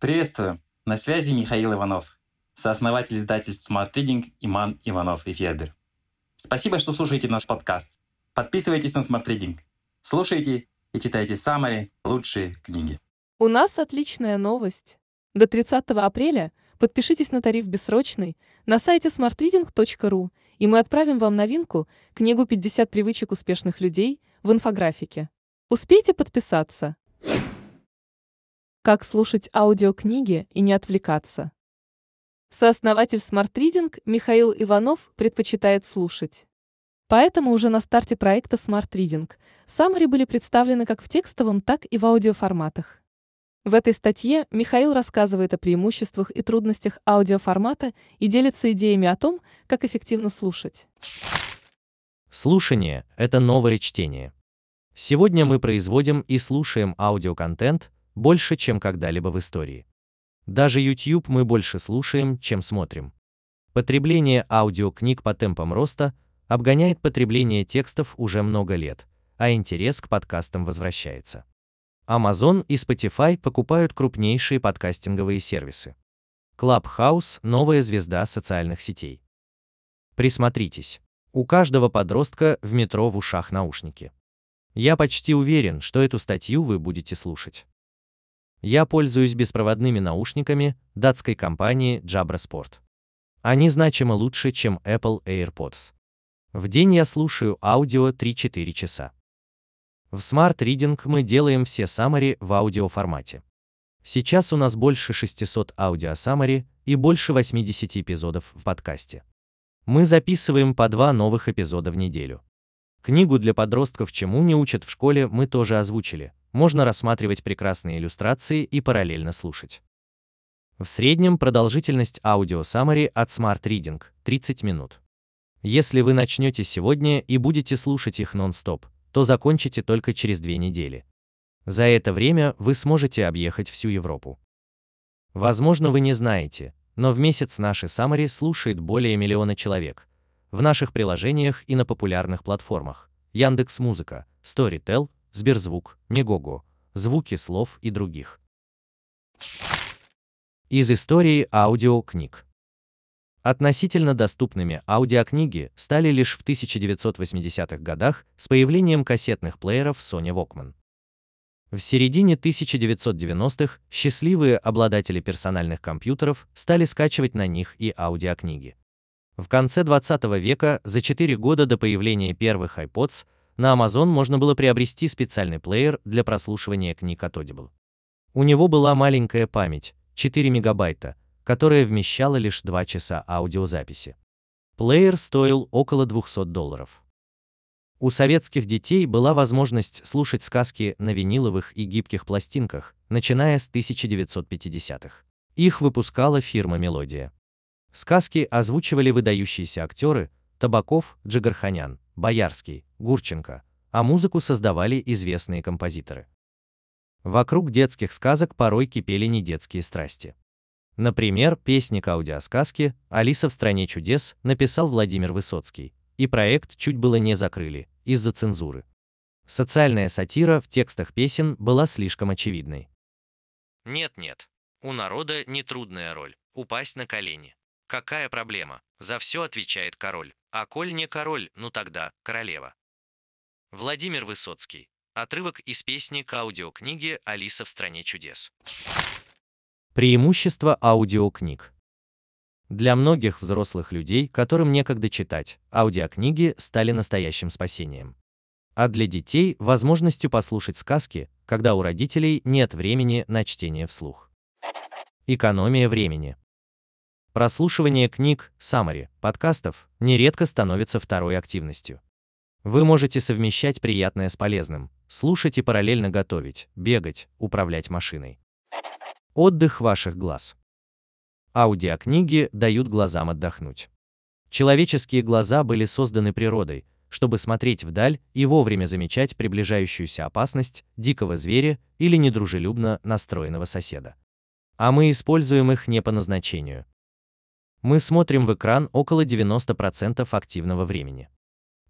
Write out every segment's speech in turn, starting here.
Приветствую! На связи Михаил Иванов, сооснователь издательств Smart Reading Иман Иванов и Федер. Спасибо, что слушаете наш подкаст. Подписывайтесь на Smart Reading. Слушайте и читайте самые лучшие книги. У нас отличная новость. До 30 апреля подпишитесь на тариф бессрочный на сайте smartreading.ru, и мы отправим вам новинку, книгу «50 привычек успешных людей» в инфографике. Успейте подписаться. Как слушать аудиокниги и не отвлекаться? Сооснователь Smart Reading Михаил Иванов предпочитает слушать. Поэтому уже на старте проекта Smart Reading Summary были представлены как в текстовом, так и в аудиоформатах. В этой статье Михаил рассказывает о преимуществах и трудностях аудиоформата и делится идеями о том, как эффективно слушать. Слушание – это новое чтение. Сегодня мы производим и слушаем аудиоконтент – больше, чем когда-либо в истории. Даже YouTube мы больше слушаем, чем смотрим. Потребление аудиокниг по темпам роста обгоняет потребление текстов уже много лет, а интерес к подкастам возвращается. Amazon и Spotify покупают крупнейшие подкастинговые сервисы. Clubhouse – новая звезда социальных сетей. Присмотритесь. У каждого подростка в метро в ушах наушники. Я почти уверен, что эту статью вы будете слушать. Я пользуюсь беспроводными наушниками датской компании Jabra Sport. Они значимо лучше, чем Apple AirPods. В день я слушаю аудио 3-4 часа. В Smart Reading мы делаем все summary в аудиоформате. Сейчас у нас больше 600 аудио summary и больше 80 эпизодов в подкасте. Мы записываем по два новых эпизода в неделю. Книгу для подростков «Чему не учат в школе» мы тоже озвучили, можно рассматривать прекрасные иллюстрации и параллельно слушать. В среднем продолжительность аудио summary от Smart Reading 30 минут. Если вы начнете сегодня и будете слушать их нон-стоп, то закончите только через две недели. За это время вы сможете объехать всю Европу. Возможно, вы не знаете, но в месяц наши summary слушает более миллиона человек. В наших приложениях и на популярных платформах. Яндекс Музыка, Storytel, Сберзвук, Негого, звуки слов и других. Из истории аудиокниг. Относительно доступными аудиокниги стали лишь в 1980-х годах с появлением кассетных плееров Sony Walkman. В середине 1990-х счастливые обладатели персональных компьютеров стали скачивать на них и аудиокниги. В конце 20 века, за 4 года до появления первых iPods, на Amazon можно было приобрести специальный плеер для прослушивания книг от Audible. У него была маленькая память, 4 мегабайта, которая вмещала лишь 2 часа аудиозаписи. Плеер стоил около 200 долларов. У советских детей была возможность слушать сказки на виниловых и гибких пластинках, начиная с 1950-х. Их выпускала фирма «Мелодия». Сказки озвучивали выдающиеся актеры Табаков, Джигарханян, Боярский, Гурченко, а музыку создавали известные композиторы. Вокруг детских сказок порой кипели недетские страсти. Например, песни к аудиосказке «Алиса в стране чудес» написал Владимир Высоцкий, и проект чуть было не закрыли, из-за цензуры. Социальная сатира в текстах песен была слишком очевидной. Нет-нет, у народа нетрудная роль – упасть на колени. Какая проблема? За все отвечает король. А коль не король, ну тогда королева. Владимир Высоцкий. Отрывок из песни к аудиокниге «Алиса в стране чудес». Преимущество аудиокниг. Для многих взрослых людей, которым некогда читать, аудиокниги стали настоящим спасением. А для детей – возможностью послушать сказки, когда у родителей нет времени на чтение вслух. Экономия времени. Прослушивание книг, саммари, подкастов нередко становится второй активностью. Вы можете совмещать приятное с полезным, слушать и параллельно готовить, бегать, управлять машиной. Отдых ваших глаз. Аудиокниги дают глазам отдохнуть. Человеческие глаза были созданы природой, чтобы смотреть вдаль и вовремя замечать приближающуюся опасность дикого зверя или недружелюбно настроенного соседа. А мы используем их не по назначению, мы смотрим в экран около 90% активного времени.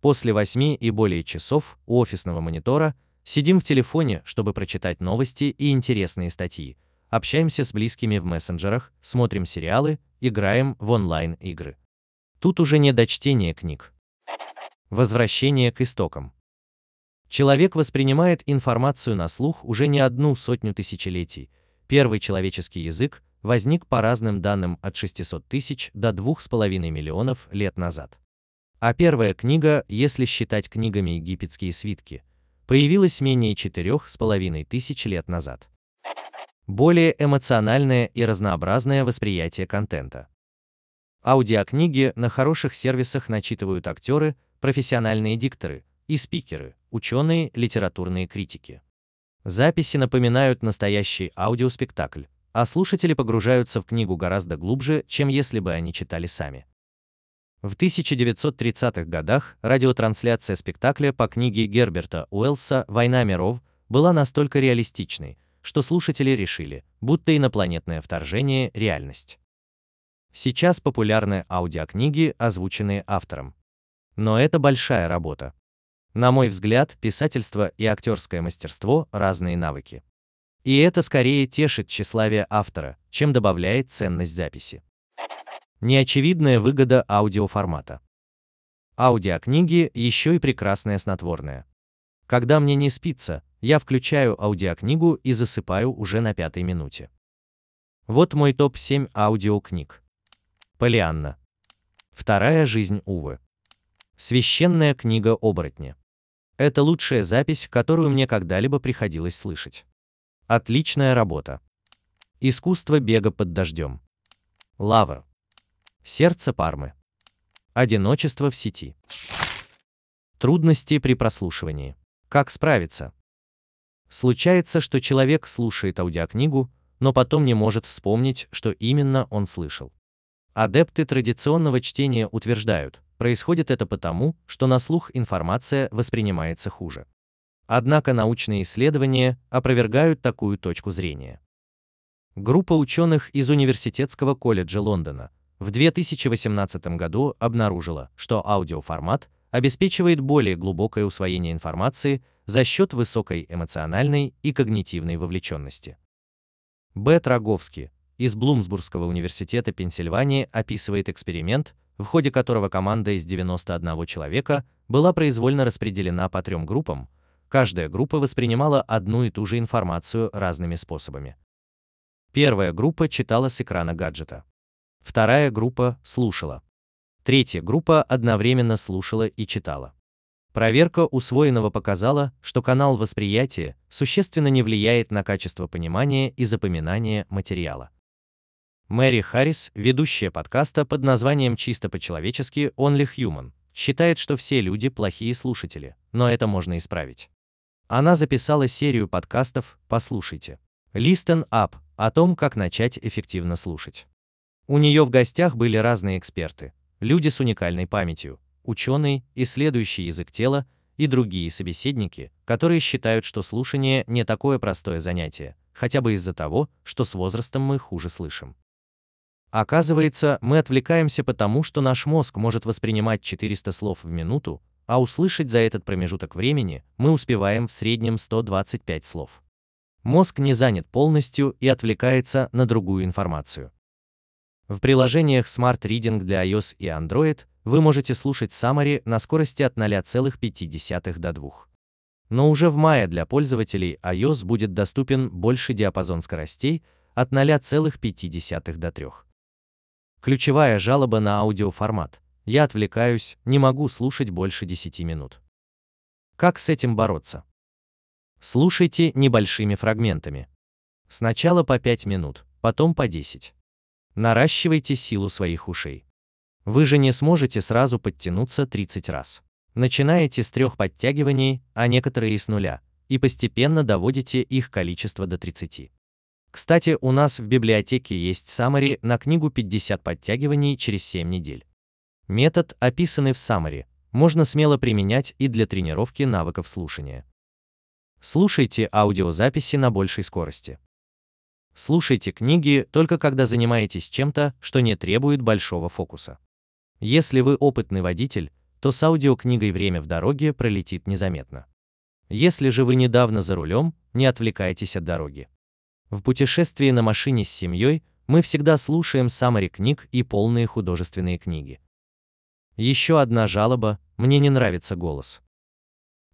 После 8 и более часов у офисного монитора сидим в телефоне, чтобы прочитать новости и интересные статьи, общаемся с близкими в мессенджерах, смотрим сериалы, играем в онлайн-игры. Тут уже не до чтения книг. Возвращение к истокам. Человек воспринимает информацию на слух уже не одну сотню тысячелетий. Первый человеческий язык возник по разным данным от 600 тысяч до 2,5 миллионов лет назад. А первая книга, если считать книгами египетские свитки, появилась менее 4,5 тысяч лет назад. Более эмоциональное и разнообразное восприятие контента. Аудиокниги на хороших сервисах начитывают актеры, профессиональные дикторы и спикеры, ученые, литературные критики. Записи напоминают настоящий аудиоспектакль, а слушатели погружаются в книгу гораздо глубже, чем если бы они читали сами. В 1930-х годах радиотрансляция спектакля по книге Герберта Уэллса «Война миров» была настолько реалистичной, что слушатели решили, будто инопланетное вторжение – реальность. Сейчас популярны аудиокниги, озвученные автором. Но это большая работа. На мой взгляд, писательство и актерское мастерство – разные навыки. И это скорее тешит тщеславие автора, чем добавляет ценность записи. Неочевидная выгода аудиоформата. Аудиокниги еще и прекрасное снотворное. Когда мне не спится, я включаю аудиокнигу и засыпаю уже на пятой минуте. Вот мой топ-7 аудиокниг. Полианна. Вторая жизнь Увы. Священная книга оборотня. Это лучшая запись, которую мне когда-либо приходилось слышать. Отличная работа. Искусство бега под дождем. Лава. Сердце Пармы. Одиночество в сети. Трудности при прослушивании. Как справиться? Случается, что человек слушает аудиокнигу, но потом не может вспомнить, что именно он слышал. Адепты традиционного чтения утверждают, происходит это потому, что на слух информация воспринимается хуже. Однако научные исследования опровергают такую точку зрения. Группа ученых из Университетского колледжа Лондона в 2018 году обнаружила, что аудиоформат обеспечивает более глубокое усвоение информации за счет высокой эмоциональной и когнитивной вовлеченности. Б. Троговский из Блумсбургского университета Пенсильвании описывает эксперимент, в ходе которого команда из 91 человека была произвольно распределена по трем группам, каждая группа воспринимала одну и ту же информацию разными способами. Первая группа читала с экрана гаджета. Вторая группа слушала. Третья группа одновременно слушала и читала. Проверка усвоенного показала, что канал восприятия существенно не влияет на качество понимания и запоминания материала. Мэри Харрис, ведущая подкаста под названием «Чисто по-человечески Only Human», считает, что все люди плохие слушатели, но это можно исправить. Она записала серию подкастов «Послушайте». Listen Up о том, как начать эффективно слушать. У нее в гостях были разные эксперты, люди с уникальной памятью, ученые, исследующие язык тела и другие собеседники, которые считают, что слушание не такое простое занятие, хотя бы из-за того, что с возрастом мы хуже слышим. Оказывается, мы отвлекаемся потому, что наш мозг может воспринимать 400 слов в минуту, а услышать за этот промежуток времени мы успеваем в среднем 125 слов. Мозг не занят полностью и отвлекается на другую информацию. В приложениях Smart Reading для iOS и Android вы можете слушать Summary на скорости от 0,5 до 2. Но уже в мае для пользователей iOS будет доступен больший диапазон скоростей от 0,5 до 3. Ключевая жалоба на аудиоформат. Я отвлекаюсь, не могу слушать больше 10 минут. Как с этим бороться? Слушайте небольшими фрагментами. Сначала по 5 минут, потом по 10. Наращивайте силу своих ушей. Вы же не сможете сразу подтянуться 30 раз. Начинаете с трех подтягиваний, а некоторые с нуля, и постепенно доводите их количество до 30. Кстати, у нас в библиотеке есть summary на книгу 50 подтягиваний через 7 недель. Метод, описанный в summary, можно смело применять и для тренировки навыков слушания. Слушайте аудиозаписи на большей скорости. Слушайте книги только когда занимаетесь чем-то, что не требует большого фокуса. Если вы опытный водитель, то с аудиокнигой время в дороге пролетит незаметно. Если же вы недавно за рулем, не отвлекайтесь от дороги. В путешествии на машине с семьей мы всегда слушаем саммари книг и полные художественные книги. Еще одна жалоба – мне не нравится голос.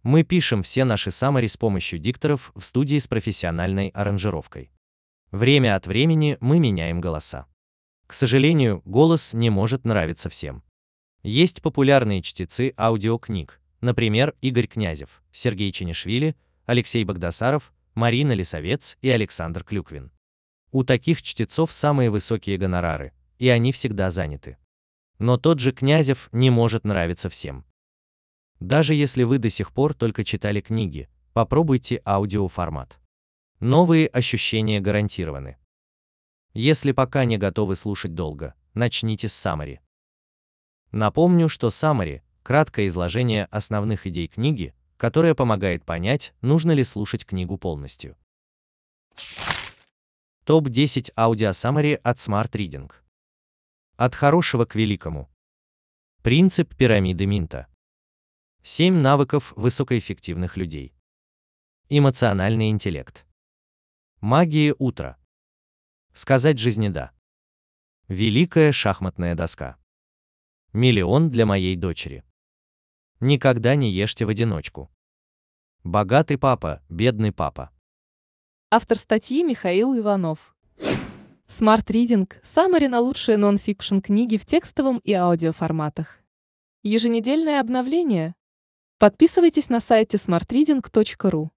Мы пишем все наши саммари с помощью дикторов в студии с профессиональной аранжировкой. Время от времени мы меняем голоса. К сожалению, голос не может нравиться всем. Есть популярные чтецы аудиокниг, например, Игорь Князев, Сергей Ченишвили, Алексей Богдасаров, Марина Лисовец и Александр Клюквин. У таких чтецов самые высокие гонорары, и они всегда заняты. Но тот же Князев не может нравиться всем. Даже если вы до сих пор только читали книги, попробуйте аудиоформат. Новые ощущения гарантированы. Если пока не готовы слушать долго, начните с summary. Напомню, что summary – краткое изложение основных идей книги, которое помогает понять, нужно ли слушать книгу полностью. Топ-10 аудиосаммари от Smart Reading. От хорошего к великому. Принцип пирамиды Минта. 7 навыков высокоэффективных людей. Эмоциональный интеллект. Магия утра. Сказать жизни да. Великая шахматная доска. Миллион для моей дочери. Никогда не ешьте в одиночку. Богатый папа, бедный папа. Автор статьи Михаил Иванов. Smart Reading – саммари на лучшие нон-фикшн книги в текстовом и аудиоформатах. Еженедельное обновление. Подписывайтесь на сайте smartreading.ru.